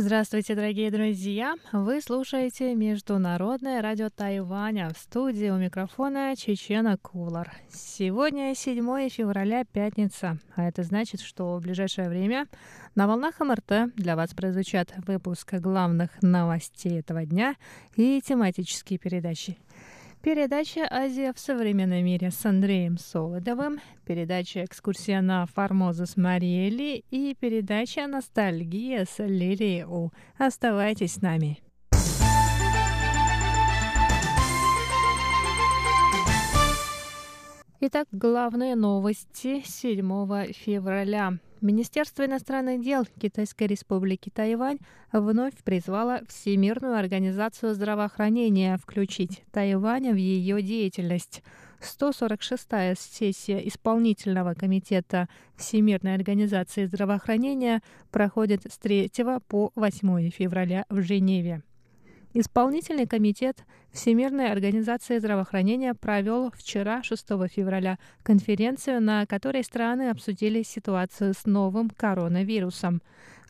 Здравствуйте, дорогие друзья! Вы слушаете Международное радио Тайваня. В студии у микрофона Чечена Кулар. Сегодня 7 февраля, пятница. А это значит, что в ближайшее время на волнах МРТ для вас прозвучат выпуск главных новостей этого дня и тематические передачи. Передача «Азия в современном мире» с Андреем Солодовым, передача «Экскурсия на Формозу» с Мариэлли и передача «Ностальгия» с Лилией У. Оставайтесь с нами. Итак, главные новости 7 февраля. Министерство иностранных дел Китайской республики Тайвань вновь призвало Всемирную организацию здравоохранения включить Тайвань в ее деятельность. 146-я сессия исполнительного комитета Всемирной организации здравоохранения проходит с 3 по 8 февраля в Женеве. Исполнительный комитет Всемирной организации здравоохранения провел вчера, 6 февраля, конференцию, на которой страны обсудили ситуацию с новым коронавирусом.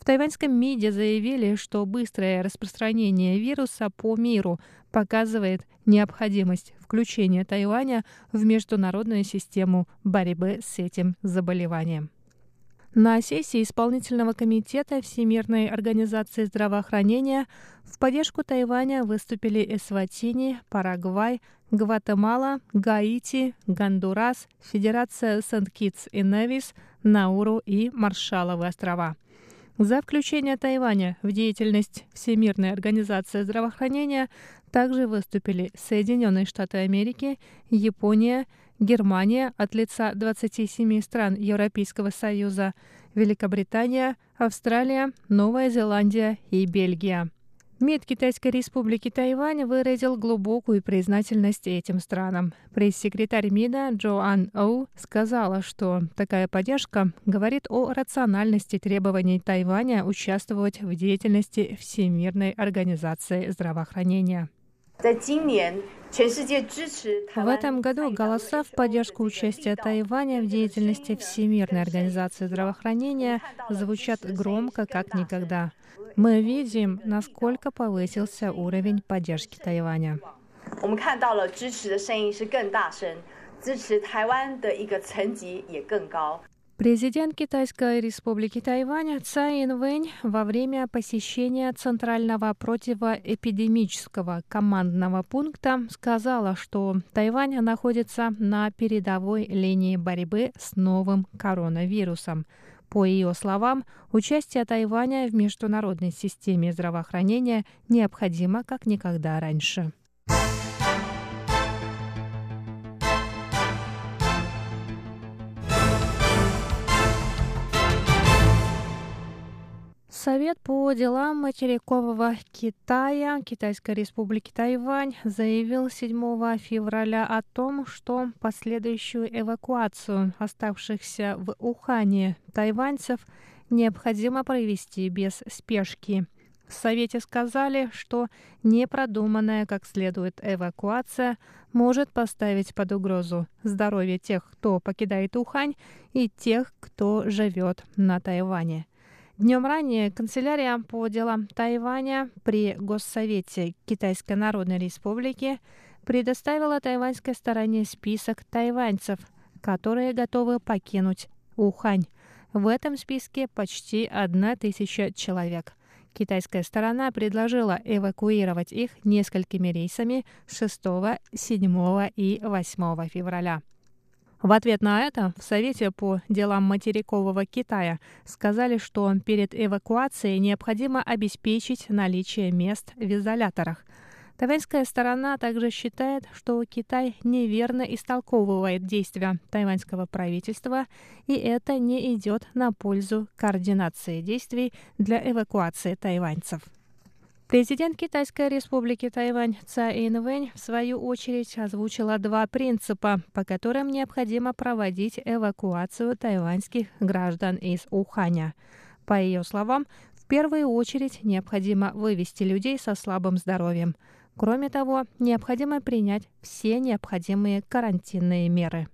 В тайваньском МИДе заявили, что быстрое распространение вируса по миру показывает необходимость включения Тайваня в международную систему борьбы с этим заболеванием. На сессии исполнительного комитета Всемирной организации здравоохранения в поддержку Тайваня выступили Эсватини, Парагвай, Гватемала, Гаити, Гондурас, Федерация Сент-Китс и Невис, Науру и Маршалловы острова. За включение Тайваня в деятельность Всемирной организации здравоохранения также выступили Соединенные Штаты Америки, Япония, Германия от лица 27 стран Европейского Союза, Великобритания, Австралия, Новая Зеландия и Бельгия. МИД Китайской республики Тайвань выразил глубокую признательность этим странам. Пресс-секретарь МИДа Джоан Оу сказала, что такая поддержка говорит о рациональности требований Тайваня участвовать в деятельности Всемирной организации здравоохранения. В этом году голоса в поддержку участия Тайваня в деятельности Всемирной организации здравоохранения звучат громко, как никогда. Мы видим, насколько повысился уровень поддержки Тайваня. Президент Китайской республики Тайвань Цай Инвэнь во время посещения Центрального противоэпидемического командного пункта сказала, что Тайвань находится на передовой линии борьбы с новым коронавирусом. По ее словам, участие Тайваня в международной системе здравоохранения необходимо как никогда раньше. Совет по делам материкового Китая Китайской республики Тайвань заявил 7 февраля о том, что последующую эвакуацию оставшихся в Ухане тайваньцев необходимо провести без спешки. В Совете сказали, что непродуманная как следует эвакуация может поставить под угрозу здоровье тех, кто покидает Ухань, и тех, кто живет на Тайване. Днем ранее канцелярия по делам Тайваня при Госсовете Китайской Народной Республики предоставила тайваньской стороне список тайваньцев, которые готовы покинуть Ухань. В этом списке почти одна тысяча человек. Китайская сторона предложила эвакуировать их несколькими рейсами 6, 7 и 8 февраля. В ответ на это в Совете по делам материкового Китая сказали, что перед эвакуацией необходимо обеспечить наличие мест в изоляторах. Тайваньская сторона также считает, что Китай неверно истолковывает действия тайваньского правительства, и это не идет на пользу координации действий для эвакуации тайваньцев. Президент Китайской республики Тайвань Цай Инвэнь в свою очередь озвучила два принципа, по которым необходимо проводить эвакуацию тайваньских граждан из Уханя. По ее словам, в первую очередь необходимо вывести людей со слабым здоровьем. Кроме того, необходимо принять все необходимые карантинные меры.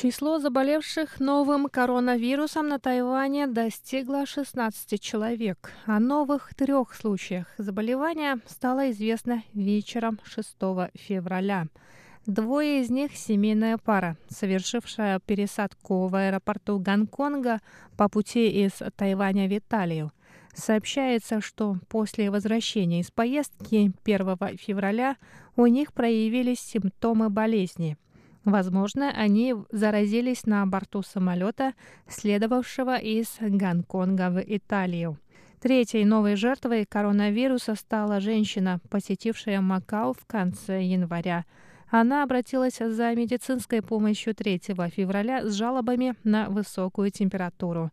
Число заболевших новым коронавирусом на Тайване достигло 16 человек. О новых трех случаях заболевания стало известно вечером 6 февраля. Двое из них – семейная пара, совершившая пересадку в аэропорту Гонконга по пути из Тайваня в Италию. Сообщается, что после возвращения из поездки 1 февраля у них проявились симптомы болезни – Возможно, они заразились на борту самолета, следовавшего из Гонконга в Италию. Третьей новой жертвой коронавируса стала женщина, посетившая Макао в конце января. Она обратилась за медицинской помощью 3 февраля с жалобами на высокую температуру.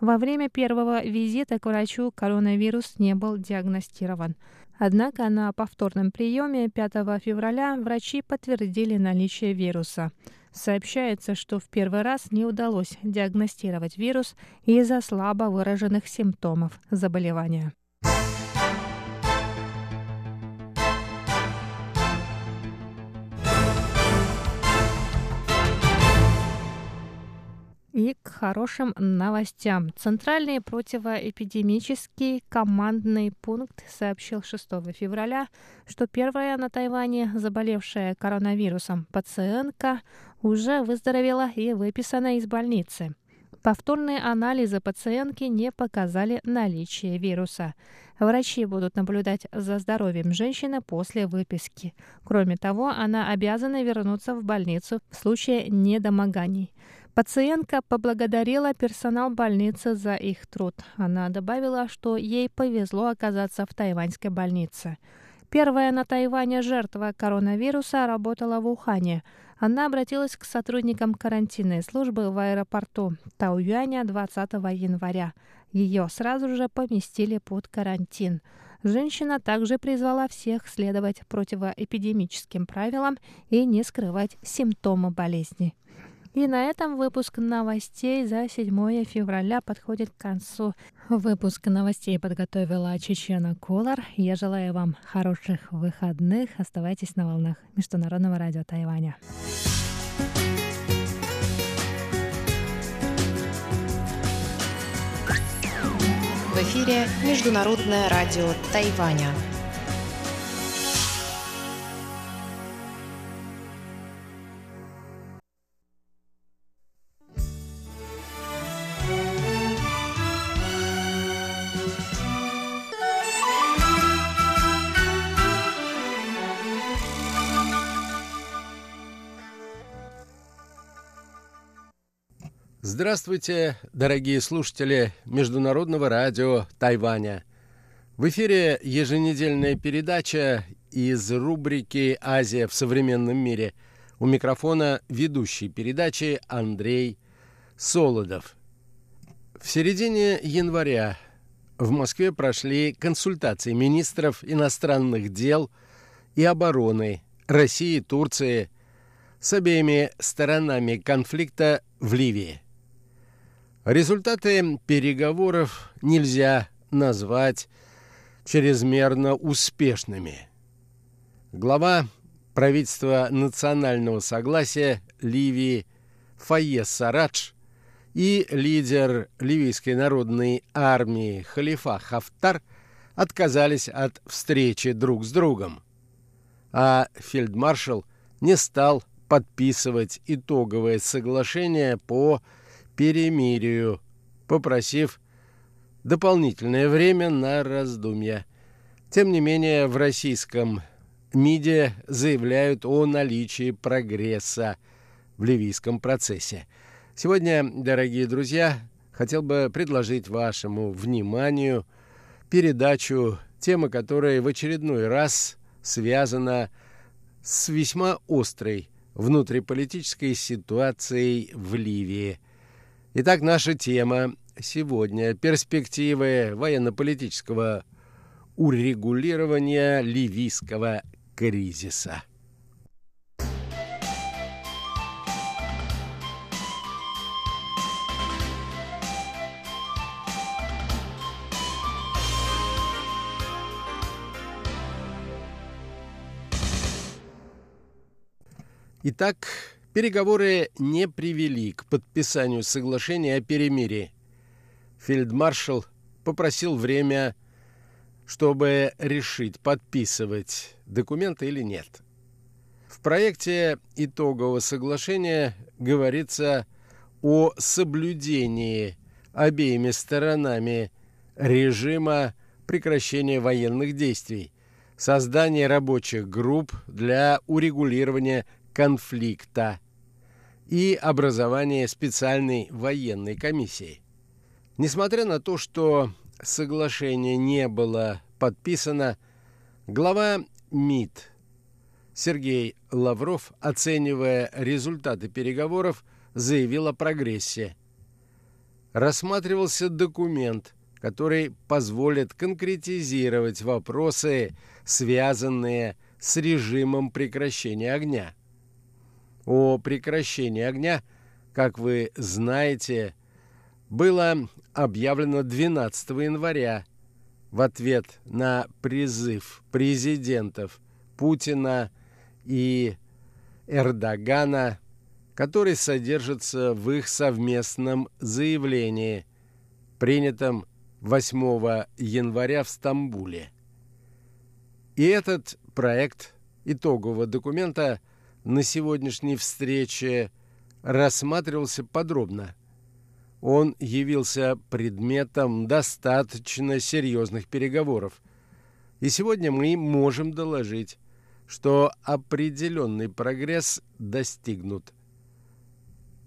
Во время первого визита к врачу коронавирус не был диагностирован. Однако на повторном приеме 5 февраля врачи подтвердили наличие вируса. Сообщается, что в первый раз не удалось диагностировать вирус из-за слабо выраженных симптомов заболевания. И к хорошим новостям. Центральный противоэпидемический командный пункт сообщил 6 февраля, что первая на Тайване заболевшая коронавирусом пациентка уже выздоровела и выписана из больницы. Повторные анализы пациентки не показали наличие вируса. Врачи будут наблюдать за здоровьем женщины после выписки. Кроме того, она обязана вернуться в больницу в случае недомоганий. Пациентка поблагодарила персонал больницы за их труд. Она добавила, что ей повезло оказаться в тайваньской больнице. Первая на Тайване жертва коронавируса работала в Ухане. Она обратилась к сотрудникам карантинной службы в аэропорту Тауюаня 20 января. Ее сразу же поместили под карантин. Женщина также призвала всех следовать противоэпидемическим правилам и не скрывать симптомы болезни. И на этом выпуск новостей за 7 февраля подходит к концу. Выпуск новостей подготовила Чечена Кулар. Я желаю вам хороших выходных. Оставайтесь на волнах Международного радио Тайваня. В эфире Международное радио Тайваня. Здравствуйте, дорогие слушатели Международного радио Тайваня. В эфире еженедельная передача из рубрики «Азия в современном мире». У микрофона ведущий передачи Андрей Солодов. В середине января в Москве прошли консультации министров иностранных дел и обороны России и Турции с обеими сторонами конфликта в Ливии – Результаты переговоров нельзя назвать чрезмерно успешными. Глава правительства национального согласия Ливии Фаез Сарадж и лидер ливийской народной армии Халифа Хафтар отказались от встречи друг с другом, а фельдмаршал не стал подписывать итоговое соглашение по перемирию, попросив дополнительное время на раздумья. Тем не менее, в российском МИДе заявляют о наличии прогресса в ливийском процессе. Сегодня, дорогие друзья, хотел бы предложить вашему вниманию передачу, тема которой в очередной раз связана с весьма острой внутриполитической ситуацией в Ливии – Итак, наша тема сегодня – перспективы военно-политического урегулирования ливийского кризиса. Итак, переговоры не привели к подписанию соглашения о перемирии. Фельдмаршал попросил время, чтобы решить, подписывать документы или нет. В проекте итогового соглашения говорится о соблюдении обеими сторонами режима прекращения военных действий, создания рабочих групп для урегулирования конфликта и образования специальной военной комиссии. Несмотря на то, что соглашение не было подписано, глава МИД Сергей Лавров, оценивая результаты переговоров, заявил о прогрессе. Рассматривался документ, который позволит конкретизировать вопросы, связанные с режимом прекращения огня. О прекращении огня, как вы знаете, было объявлено 12 января в ответ на призыв президентов Путина и Эрдогана, который содержится в их совместном заявлении, принятом 8 января в Стамбуле. И этот проект итогового документа на сегодняшней встрече рассматривался подробно. Он явился предметом достаточно серьезных переговоров. И сегодня мы можем доложить, что определенный прогресс достигнут,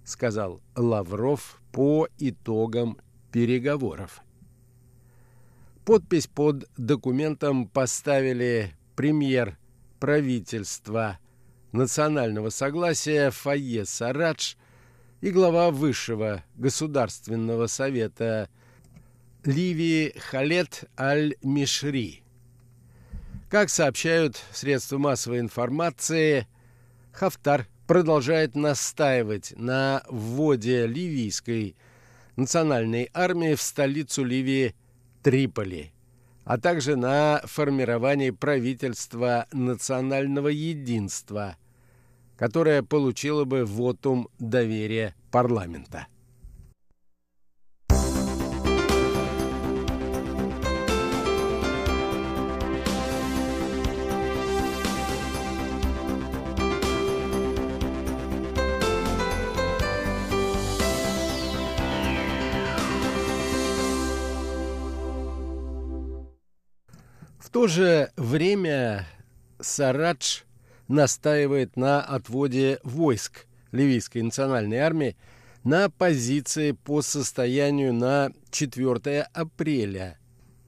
сказал Лавров по итогам переговоров. Подпись под документом поставили премьер правительства национального согласия Фае Сарадж и глава Высшего государственного совета Ливии Халет Аль-Мишри. Как сообщают средства массовой информации, Хафтар продолжает настаивать на вводе ливийской национальной армии в столицу Ливии Триполи, а также на формировании правительства национального единства, которое получило бы вотум доверия парламента. То же время Сарадж настаивает на отводе войск ливийской национальной армии на позиции по состоянию на 4 апреля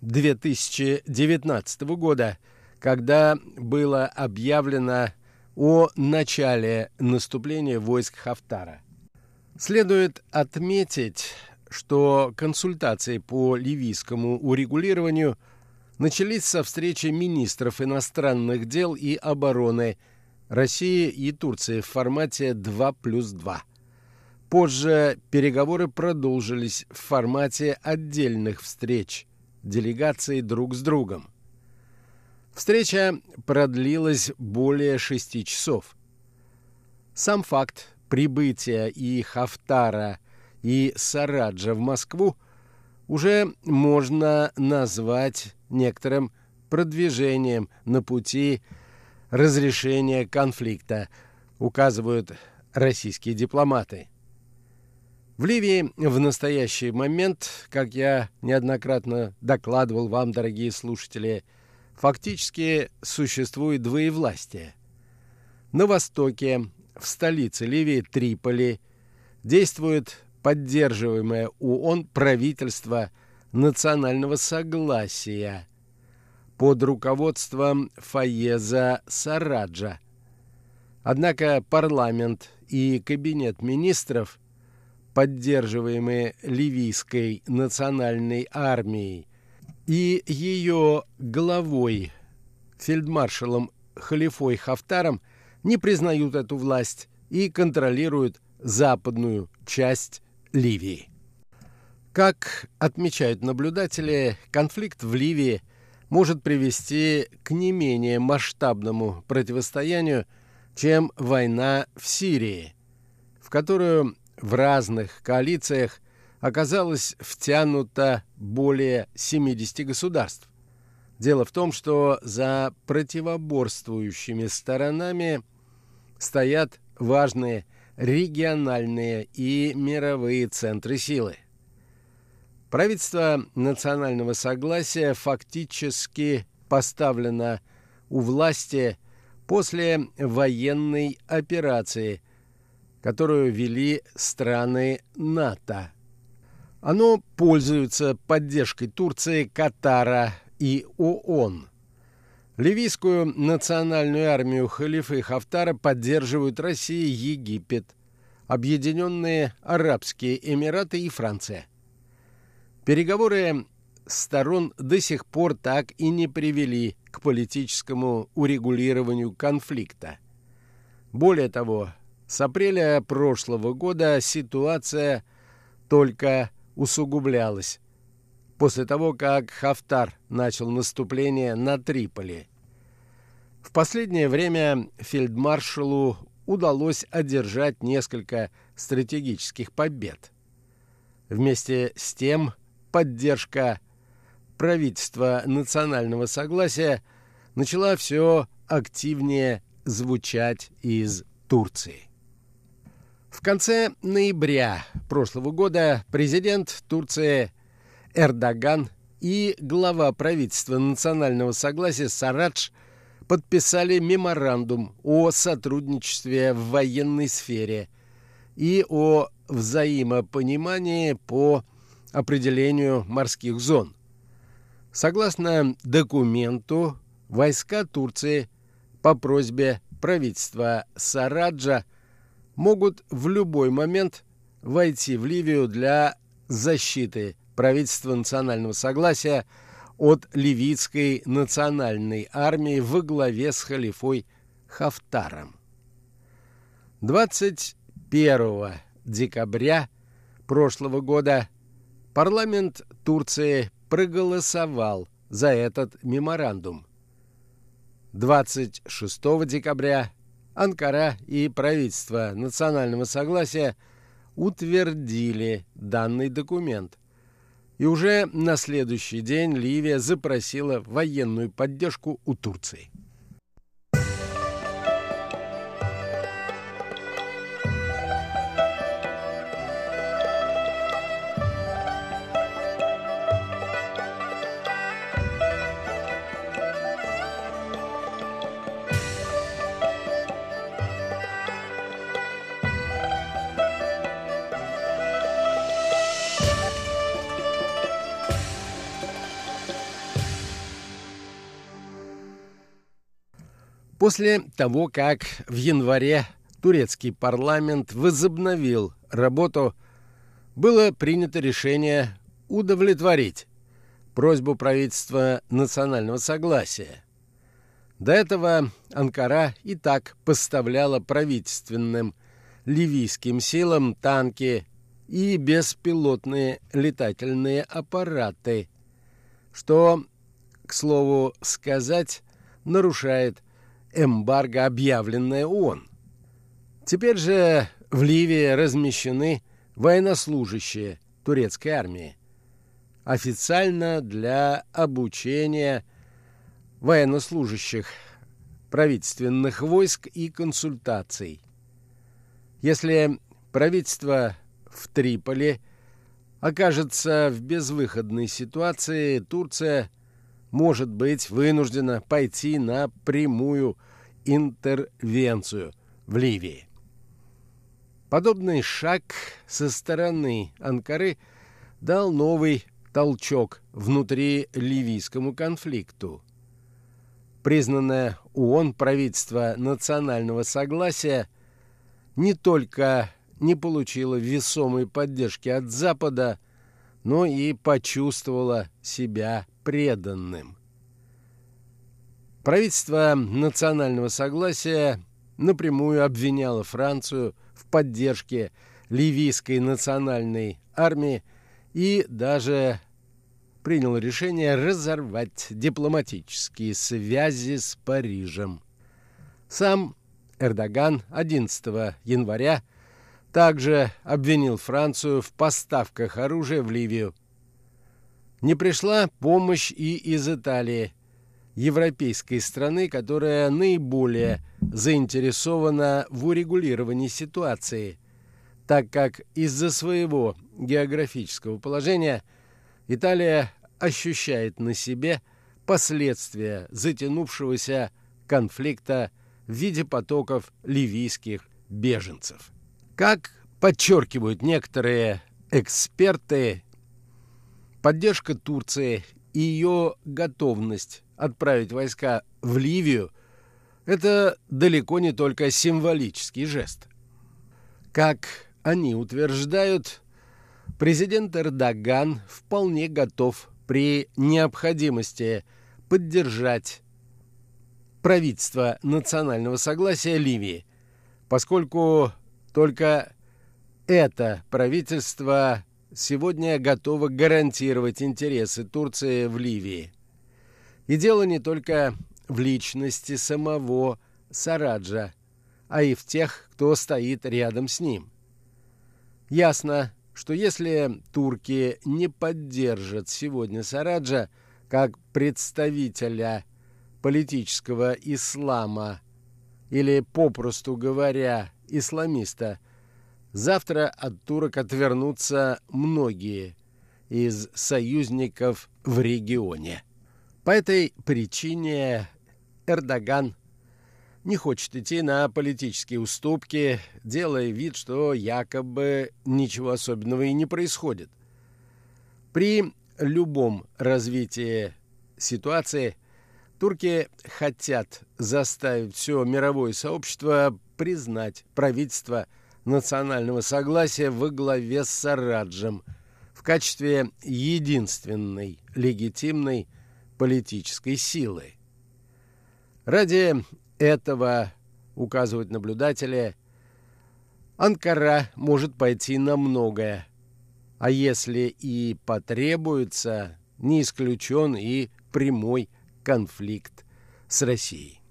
2019 года, когда было объявлено о начале наступления войск Хафтара. Следует отметить, что консультации по ливийскому урегулированию – начались со встречи министров иностранных дел и обороны России и Турции в формате 2 плюс 2. Позже переговоры продолжились в формате отдельных встреч делегаций друг с другом. Встреча продлилась более шести часов. Сам факт прибытия и Хафтара, и Сараджа в Москву уже можно назвать некоторым продвижением на пути разрешения конфликта, указывают российские дипломаты. В Ливии в настоящий момент, как я неоднократно докладывал вам, дорогие слушатели, фактически существует двоевластие. На востоке, в столице Ливии Триполи, действует поддерживаемое ООН правительство национального согласия под руководством Фаеза Сараджа. Однако парламент и кабинет министров, поддерживаемые ливийской национальной армией и ее главой, фельдмаршалом Халифой Хафтаром, не признают эту власть и контролируют западную часть Ливии. Как отмечают наблюдатели, конфликт в Ливии может привести к не менее масштабному противостоянию чем война в Сирии, в которую в разных коалициях оказалось втянуто более 70 государств. Дело в том, что за противоборствующими сторонами стоят важные региональные и мировые центры силы. Правительство национального согласия фактически поставлено у власти после военной операции, которую вели страны НАТО. Оно пользуется поддержкой Турции, Катара и ООН. Ливийскую национальную армию халифа и Хафтара поддерживают Россия, Египет, Объединенные Арабские Эмираты и Франция. Переговоры сторон до сих пор так и не привели к политическому урегулированию конфликта. Более того, с апреля прошлого года ситуация только усугублялась после того, как Хафтар начал наступление на Триполи. В последнее время фельдмаршалу удалось одержать несколько стратегических побед. Вместе с тем поддержка правительства национального согласия начала все активнее звучать из Турции. В конце ноября прошлого года президент Турции Эрдоган и глава правительства национального согласия Сарадж подписали меморандум о сотрудничестве в военной сфере и о взаимопонимании по определению морских зон. Согласно документу, войска Турции по просьбе правительства Сараджа могут в любой момент войти в Ливию для защиты правительства национального согласия от ливийской национальной армии во главе с халифой Хафтаром. 21 декабря прошлого года парламент Турции проголосовал за этот меморандум. 26 декабря Анкара и правительство национального согласия утвердили данный документ. И уже на следующий день Ливия запросила военную поддержку у Турции. После того, как в январе турецкий парламент возобновил работу, было принято решение удовлетворить просьбу правительства национального согласия. До этого Анкара и так поставляла правительственным ливийским силам танки и беспилотные летательные аппараты, что, к слову сказать, нарушает эмбарго, объявленное ООН. Теперь же в Ливии размещены военнослужащие турецкой армии. Официально для обучения военнослужащих правительственных войск и консультаций. Если правительство в Триполи окажется в безвыходной ситуации, Турция – может быть вынуждена пойти на прямую интервенцию в Ливии. Подобный шаг со стороны Анкары дал новый толчок внутри ливийскому конфликту. Признанное ООН правительство национального согласия не только не получило весомой поддержки от Запада, но и почувствовало себя преданным. Правительство национального согласия напрямую обвиняло Францию в поддержке ливийской национальной армии и даже приняло решение разорвать дипломатические связи с Парижем. Сам Эрдоган 11 января также обвинил Францию в поставках оружия в Ливию. Не пришла помощь и из Италии, европейской страны, которая наиболее заинтересована в урегулировании ситуации, так как из-за своего географического положения Италия ощущает на себе последствия затянувшегося конфликта в виде потоков ливийских беженцев. Как подчеркивают некоторые эксперты, поддержка Турции и ее готовность отправить войска в Ливию – это далеко не только символический жест. Как они утверждают, президент Эрдоган вполне готов при необходимости поддержать правительство национального согласия Ливии, поскольку только это правительство сегодня готово гарантировать интересы Турции в Ливии. И дело не только в личности самого Сараджа, а и в тех, кто стоит рядом с ним. Ясно, что если турки не поддержат сегодня Сараджа как представителя политического ислама или, попросту говоря, исламиста, завтра от турок отвернутся многие из союзников в регионе. По этой причине Эрдоган не хочет идти на политические уступки, делая вид, что якобы ничего особенного и не происходит. При любом развитии ситуации турки хотят заставить все мировое сообщество признать правительство национального согласия во главе с Сараджем в качестве единственной легитимной политической силы. Ради этого, указывают наблюдатели, Анкара может пойти на многое, а если и потребуется, не исключен и прямой конфликт с Россией.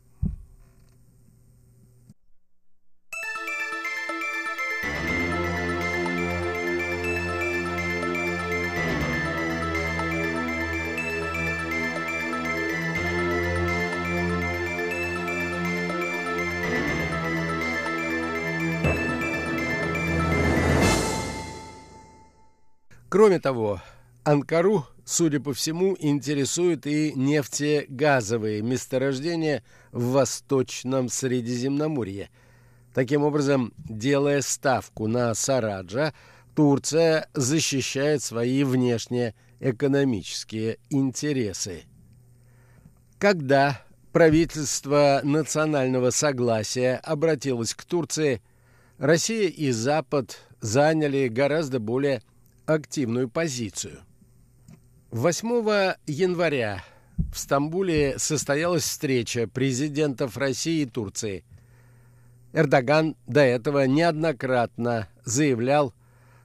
Кроме того, Анкару, судя по всему, интересуют и нефтегазовые месторождения в Восточном Средиземноморье. Таким образом, делая ставку на Сараджа, Турция защищает свои внешние экономические интересы. Когда правительство национального согласия обратилось к Турции, Россия и Запад заняли гораздо более активную позицию. 8 января в Стамбуле состоялась встреча президентов России и Турции. Эрдоган до этого неоднократно заявлял,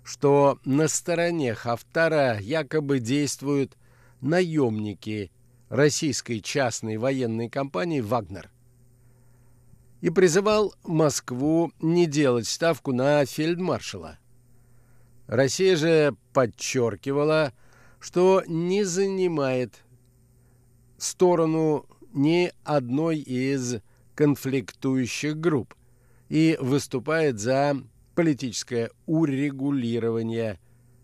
что на стороне Хафтара якобы действуют наемники российской частной военной компании «Вагнер» и призывал Москву не делать ставку на фельдмаршала – Россия же подчеркивала, что не занимает сторону ни одной из конфликтующих групп и выступает за политическое урегулирование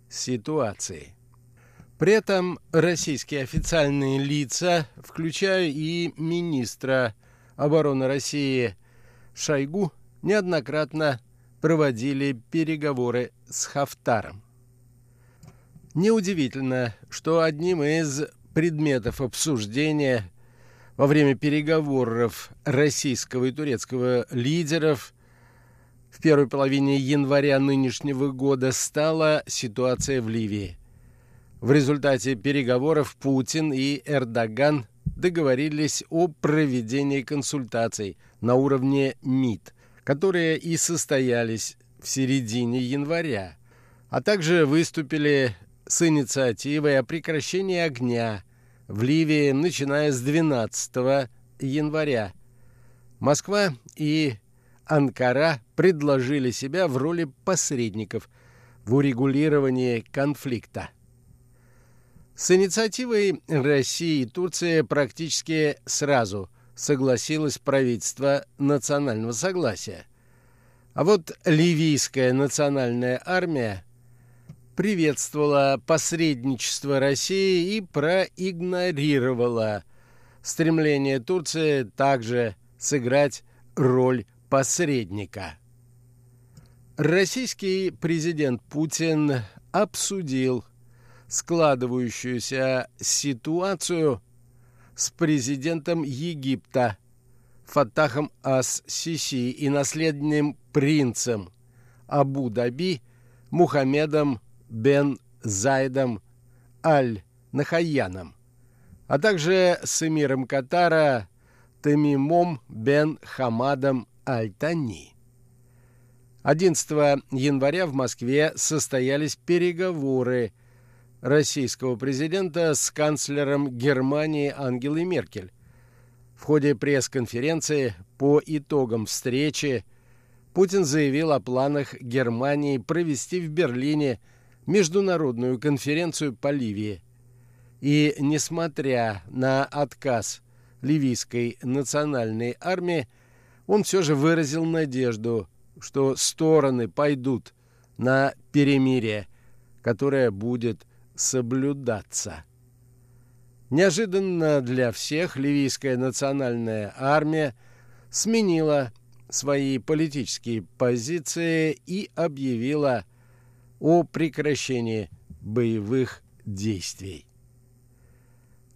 ситуации. При этом российские официальные лица, включая и министра обороны России Шойгу, неоднократно проводили переговоры с Хафтаром. Неудивительно, что одним из предметов обсуждения во время переговоров российского и турецкого лидеров в первой половине января нынешнего года стала ситуация в Ливии. В результате переговоров Путин и Эрдоган договорились о проведении консультаций на уровне МИД – которые и состоялись в середине января, а также выступили с инициативой о прекращении огня в Ливии, начиная с 12 января. Москва и Анкара предложили себя в роли посредников в урегулировании конфликта. С инициативой России и Турции практически сразу согласилось правительство национального согласия. А вот ливийская национальная армия приветствовала посредничество России и проигнорировала стремление Турции также сыграть роль посредника. Российский президент Путин обсудил складывающуюся ситуацию с президентом Египта Фатахом Ас-Сиси и наследным принцем Абу-Даби Мухаммедом бен Зайдом Аль-Нахаяном, а также с эмиром Катара Тамимом бен Хамадом Аль-Тани. 11 января в Москве состоялись переговоры российского президента с канцлером Германии Ангелой Меркель. В ходе пресс-конференции по итогам встречи Путин заявил о планах Германии провести в Берлине международную конференцию по Ливии. И, несмотря на отказ ливийской национальной армии, он все же выразил надежду, что стороны пойдут на перемирие, которое будет соблюдаться. Неожиданно для всех ливийская национальная армия сменила свои политические позиции и объявила о прекращении боевых действий.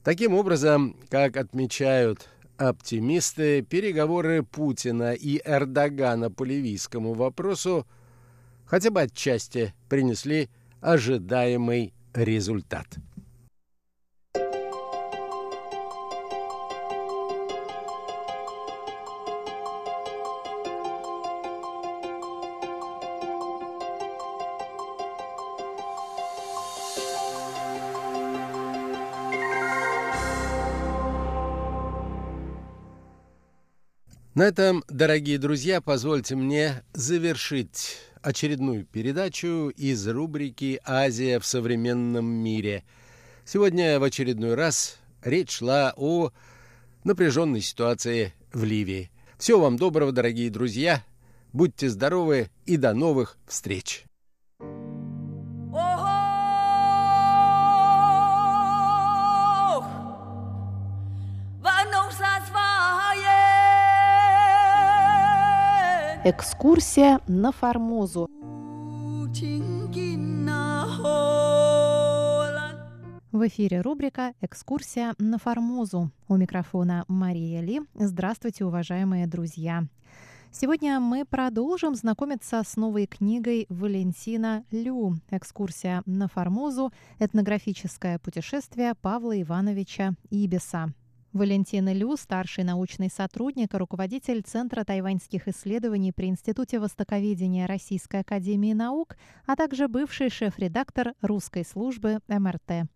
Таким образом, как отмечают оптимисты, переговоры Путина и Эрдогана по ливийскому вопросу хотя бы отчасти принесли ожидаемый результат. На этом, дорогие друзья, позвольте мне завершить очередную передачу из рубрики «Азия в современном мире». Сегодня в очередной раз речь шла о напряженной ситуации в Ливии. Всего вам доброго, дорогие друзья. Будьте здоровы и до новых встреч. Экскурсия на Формозу. В эфире рубрика «Экскурсия на Формозу». У микрофона Мария Ли. Здравствуйте, уважаемые друзья. Сегодня мы продолжим знакомиться с новой книгой Валентина Лю «Экскурсия на Формозу. Этнографическое путешествие Павла Ивановича Ибиса». Валентина Лю, старший научный сотрудник и руководитель Центра тайваньских исследований при Институте востоковедения Российской академии наук, а также бывший шеф-редактор русской службы МРТ.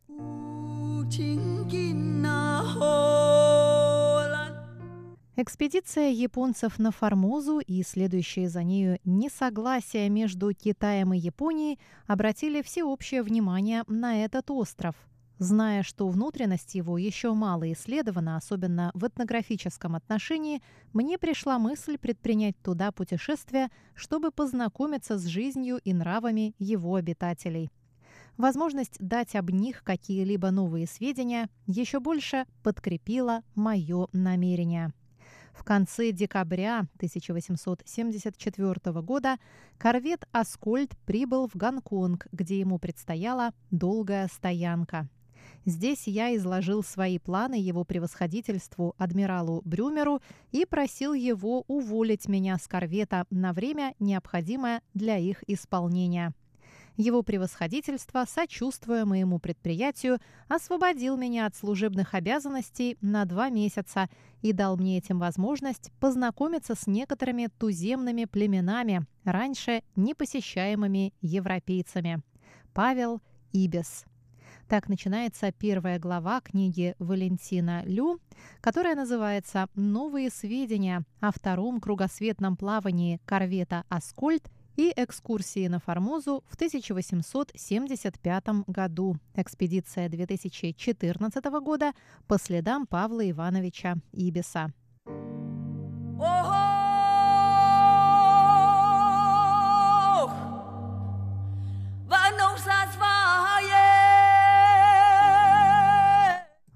Экспедиция японцев на Формозу и следующее за нею несогласие между Китаем и Японией обратили всеобщее внимание на этот остров – Зная, что внутренность его еще мало исследована, особенно в этнографическом отношении, мне пришла мысль предпринять туда путешествие, чтобы познакомиться с жизнью и нравами его обитателей. Возможность дать об них какие-либо новые сведения еще больше подкрепила мое намерение. В конце декабря 1874 года корвет «Аскольд» прибыл в Гонконг, где ему предстояла долгая стоянка – Здесь я изложил свои планы его превосходительству адмиралу Брюмеру и просил его уволить меня с корвета на время, необходимое для их исполнения. Его превосходительство, сочувствуя моему предприятию, освободил меня от служебных обязанностей на два месяца и дал мне этим возможность познакомиться с некоторыми туземными племенами, раньше не посещаемыми европейцами. Павел Ибис Так начинается первая глава книги Валентина Лю, которая называется «Новые сведения о втором кругосветном плавании корвета «Аскольд» и экскурсии на Формозу в 1875 году. Экспедиция 2014 года по следам Павла Ивановича Ибиса.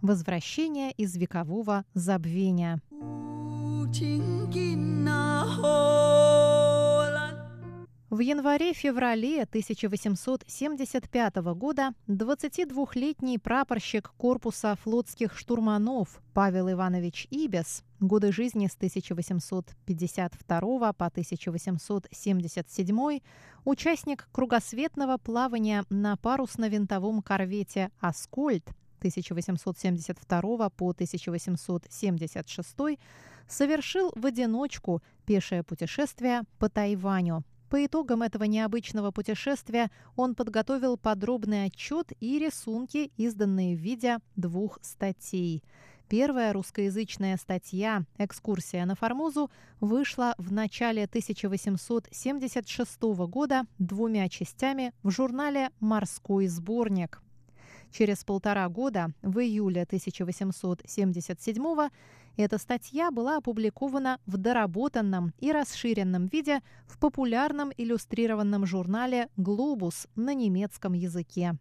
Возвращение из векового забвения. В январе-феврале 1875 года 22-летний прапорщик корпуса флотских штурманов Павел Иванович Ибес, годы жизни с 1852 по 1877, участник кругосветного плавания на парусно-винтовом корвете «Аскольд» 1872 по 1876, совершил в одиночку пешее путешествие по Тайваню – по итогам этого необычного путешествия он подготовил подробный отчет и рисунки, изданные в виде двух статей. Первая русскоязычная статья «Экскурсия на Формозу» вышла в начале 1876 года двумя частями в журнале «Морской сборник». Через полтора года, в июле 1877 эта статья была опубликована в доработанном и расширенном виде в популярном иллюстрированном журнале «Глобус» на немецком языке.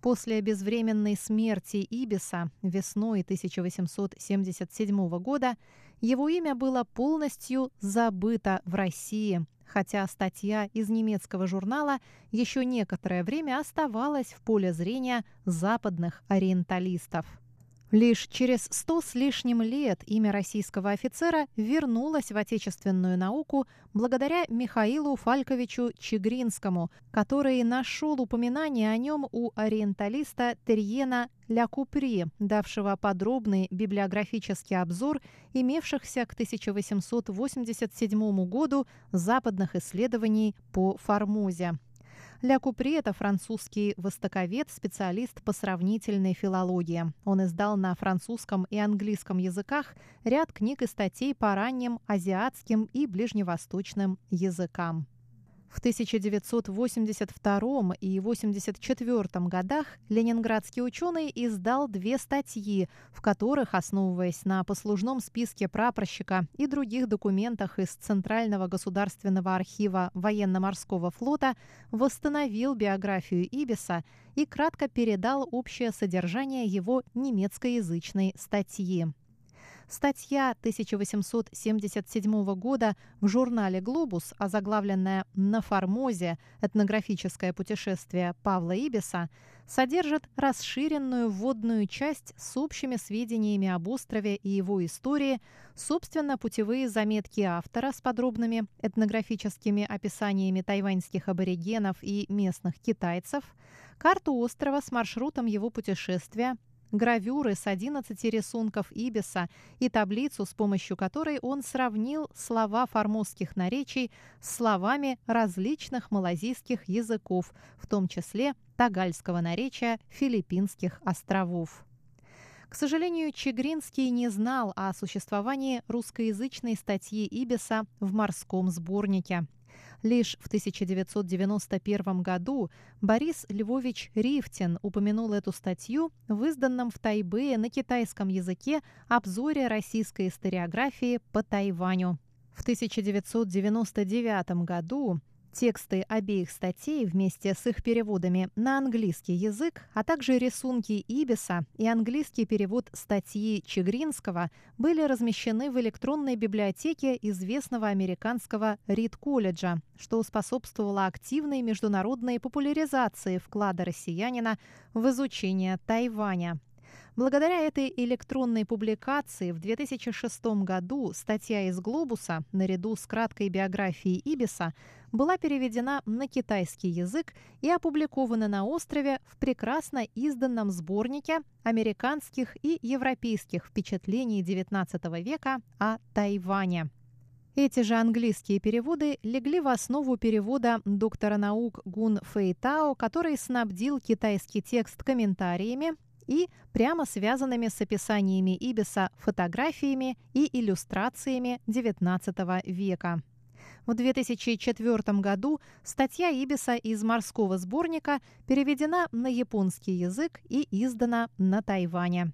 После безвременной смерти Ибиса весной 1877 года его имя было полностью забыто в России, хотя статья из немецкого журнала еще некоторое время оставалась в поле зрения западных ориенталистов. Лишь через сто с лишним лет имя российского офицера вернулось в отечественную науку благодаря Михаилу Фальковичу Чегринскому, который нашел упоминание о нем у ориенталиста Терьена Ля Купри, давшего подробный библиографический обзор имевшихся к 1887 году западных исследований по Формозе. Ля Купри – это французский востоковед, специалист по сравнительной филологии. Он издал на французском и английском языках ряд книг и статей по ранним азиатским и ближневосточным языкам. В 1982 и 1984 годах ленинградский ученый издал две статьи, в которых, основываясь на послужном списке прапорщика и других документах из Центрального государственного архива военно-морского флота, восстановил биографию Ибиса и кратко передал общее содержание его немецкоязычной статьи. Статья 1877 года в журнале «Глобус», озаглавленная «На Формозе. Этнографическое путешествие Павла Ибиса», содержит расширенную вводную часть с общими сведениями об острове и его истории, собственно, путевые заметки автора с подробными этнографическими описаниями тайваньских аборигенов и местных китайцев, карту острова с маршрутом его путешествия, гравюры с 11 рисунков Ибиса и таблицу, с помощью которой он сравнил слова формозских наречий с словами различных малазийских языков, в том числе тагальского наречия филиппинских островов. К сожалению, Чегринский не знал о существовании русскоязычной статьи Ибиса в морском сборнике. Лишь в 1991 году Борис Львович Рифтин упомянул эту статью в изданном в Тайбэе на китайском языке обзоре российской историографии по Тайваню. В 1999 году Тексты обеих статей вместе с их переводами на английский язык, а также рисунки Ибиса и английский перевод статьи Чегринского были размещены в электронной библиотеке известного американского Рид-колледжа, что способствовало активной международной популяризации вклада россиянина в изучение Тайваня. Благодаря этой электронной публикации в 2006 году статья из «Глобуса» наряду с краткой биографией Ибиса была переведена на китайский язык и опубликована на острове в прекрасно изданном сборнике американских и европейских впечатлений XIX века о Тайване. Эти же английские переводы легли в основу перевода доктора наук Гун Фэйтао, который снабдил китайский текст комментариями и прямо связанными с описаниями Ибиса фотографиями и иллюстрациями XIX века. В 2004 году статья Ибиса из морского сборника переведена на японский язык и издана на Тайване.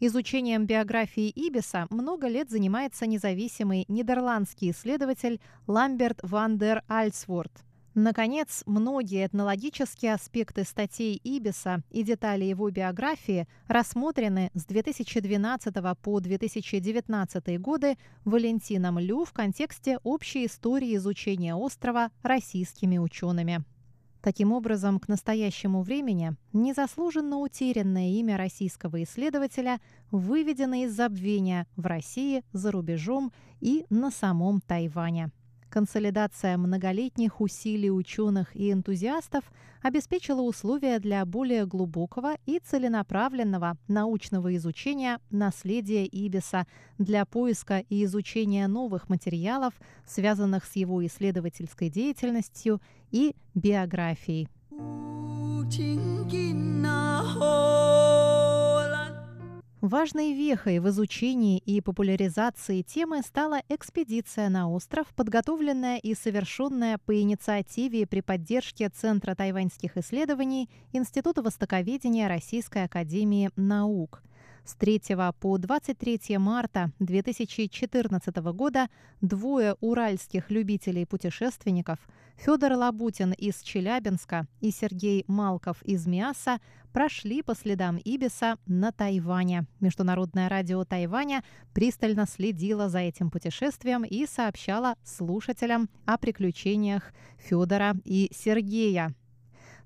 Изучением биографии Ибиса много лет занимается независимый нидерландский исследователь Ламберт ван дер Альсворт. Наконец, многие этнологические аспекты статей Ибиса и детали его биографии рассмотрены с 2012 по 2019 годы Валентином Лю в контексте общей истории изучения острова российскими учеными. Таким образом, к настоящему времени незаслуженно утерянное имя российского исследователя выведено из забвения в России, за рубежом и на самом Тайване. Консолидация многолетних усилий ученых и энтузиастов обеспечила условия для более глубокого и целенаправленного научного изучения наследия Ибиса для поиска и изучения новых материалов, связанных с его исследовательской деятельностью и биографией. Важной вехой в изучении и популяризации темы стала экспедиция на остров, подготовленная и совершенная по инициативе при поддержке Центра тайваньских исследований Института востоковедения Российской академии наук – с 3 по 23 марта 2014 года двое уральских любителей-путешественников Федор Лабутин из Челябинска и Сергей Малков из Миаса прошли по следам Ибиса на Тайване. Международное радио Тайваня пристально следило за этим путешествием и сообщало слушателям о приключениях Федора и Сергея.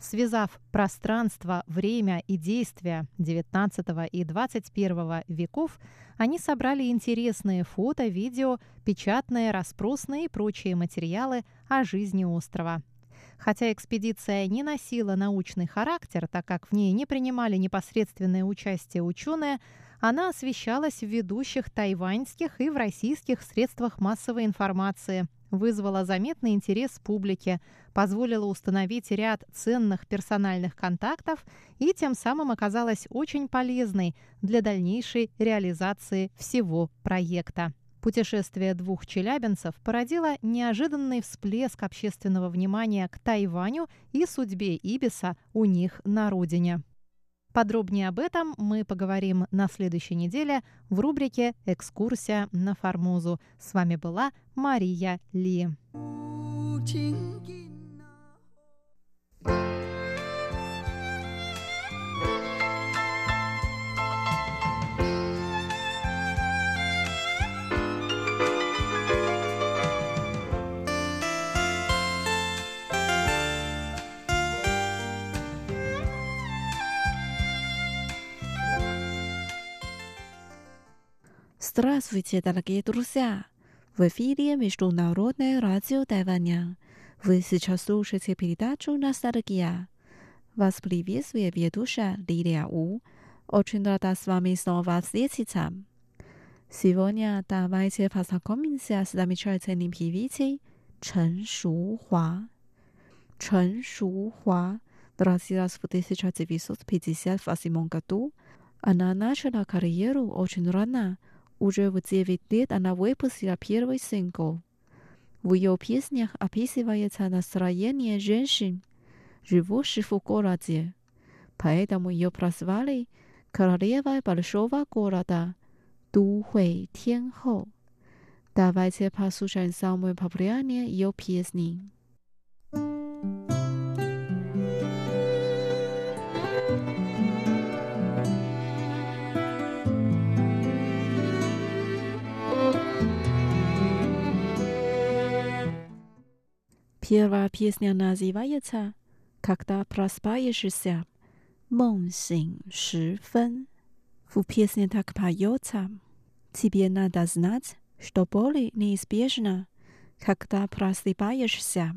Связав пространство, время и действия XIX и XXI веков, они собрали интересные фото, видео, печатные, распросные и прочие материалы о жизни острова. Хотя экспедиция не носила научный характер, так как в ней не принимали непосредственное участие ученые, она освещалась в ведущих тайваньских и в российских средствах массовой информации – вызвала заметный интерес публики, позволила установить ряд ценных персональных контактов и тем самым оказалась очень полезной для дальнейшей реализации всего проекта. Путешествие двух челябинцев породило неожиданный всплеск общественного внимания к Тайваню и судьбе Ибиса у них на родине. Подробнее об этом мы поговорим на следующей неделе в рубрике «Экскурсия на Формозу». С вами была Мария Ли. Здравствуйте, дорогие друзья! В эфире Международное радио Тайваня. Вы сейчас слушаете передачу «Ностальгия». Вас приветствует ведущая Лилия У. Очень рада с вами снова встретиться. Сегодня давайте познакомимся с замечательным певицей Чен Шухуа. Чен Шухуа родилась в 1958 году. Она начала карьеру очень рано – уже в 9 лет она выпустила первый сингл. В ее песнях описывается настроение женщин, живущих в городе. Поэтому ее прозвали королевой большого города Духуй Тенхо. Давайте послушаем самые популярные ее песни. Первая песня называется «Когда просыпаешься, Монсин Шифен». В песне так поется. Тебе надо знать, что боли неизбежно, когда просыпаешься.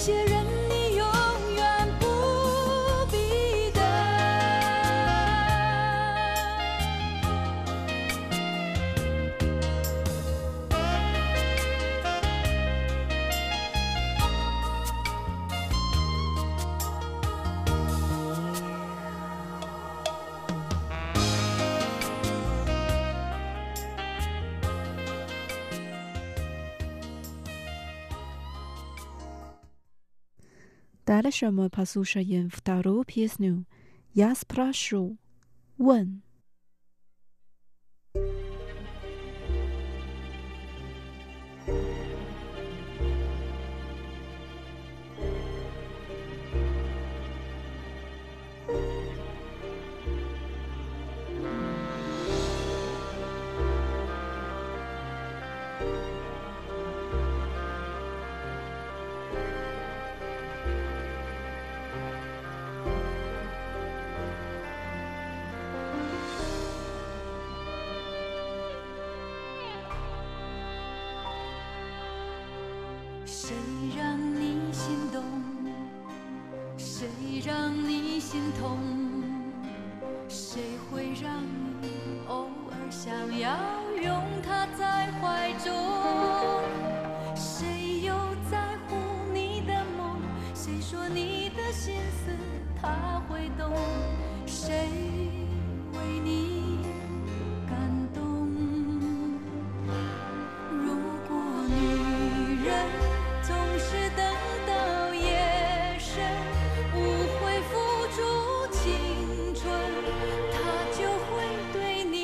些人 Дальше мы послушаем вторую песню «Я спрошу». 问。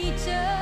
each.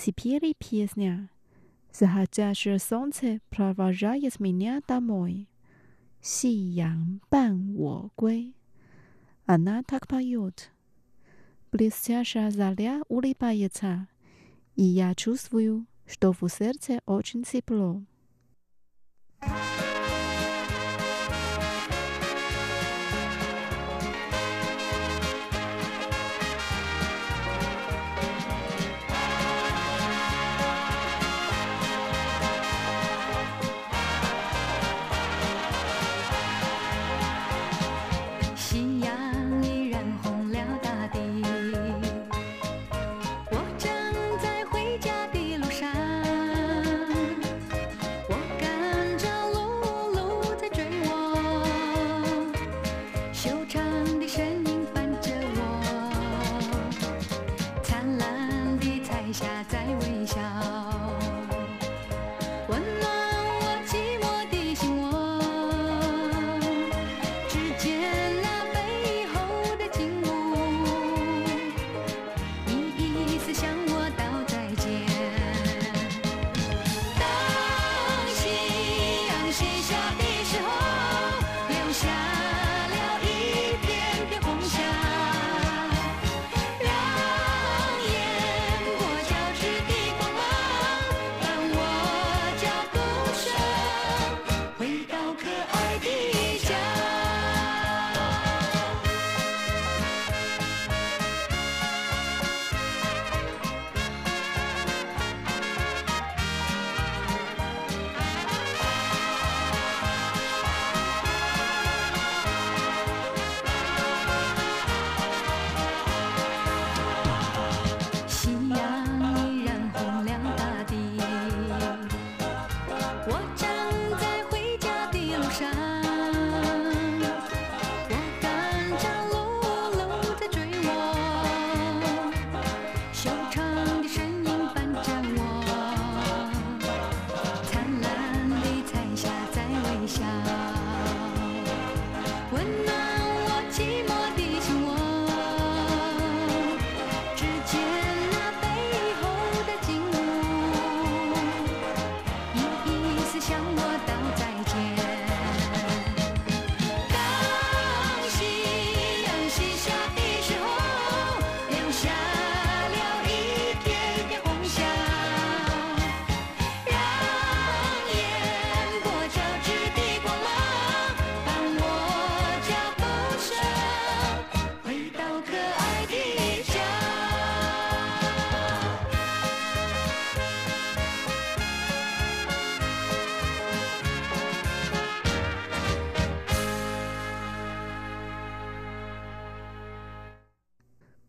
Теперь песня. Заходящее солнце провожает меня домой. Сиян бан во гуй. Она так поет. Блестящая заря улыбается. И я чувствую, что в сердце очень тепло. thank you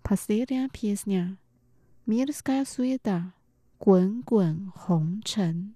Pasiria piesnia, mirskaya suida，滚滚红尘。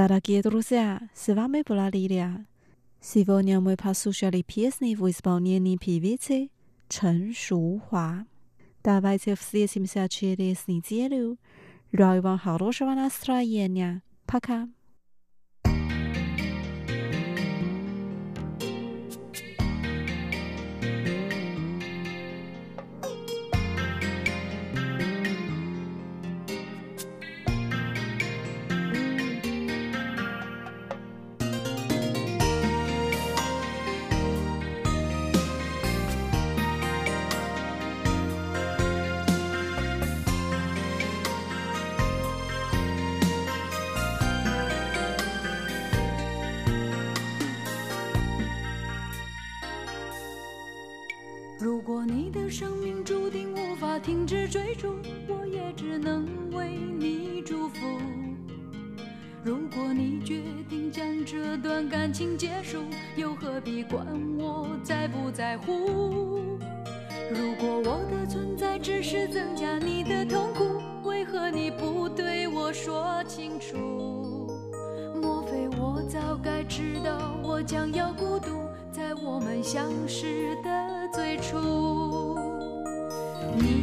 Stara Gedrusia, Sivame Bulalia, Sivoniamwe Pasushali Piesni Vispaunieni Pivice, Chen Shu Hua. Dawajce w Sliesim Sachiri Snizielu, Rajwan Haroshawana Strajenia, paka 停止追逐我也只能为你祝福。如果你决定将这段感情结束又何必管我在不在乎？如果我的存在只是增加你的痛苦为何你不对我说清楚？莫非我早该知道我将要孤独在我们相识的最初？你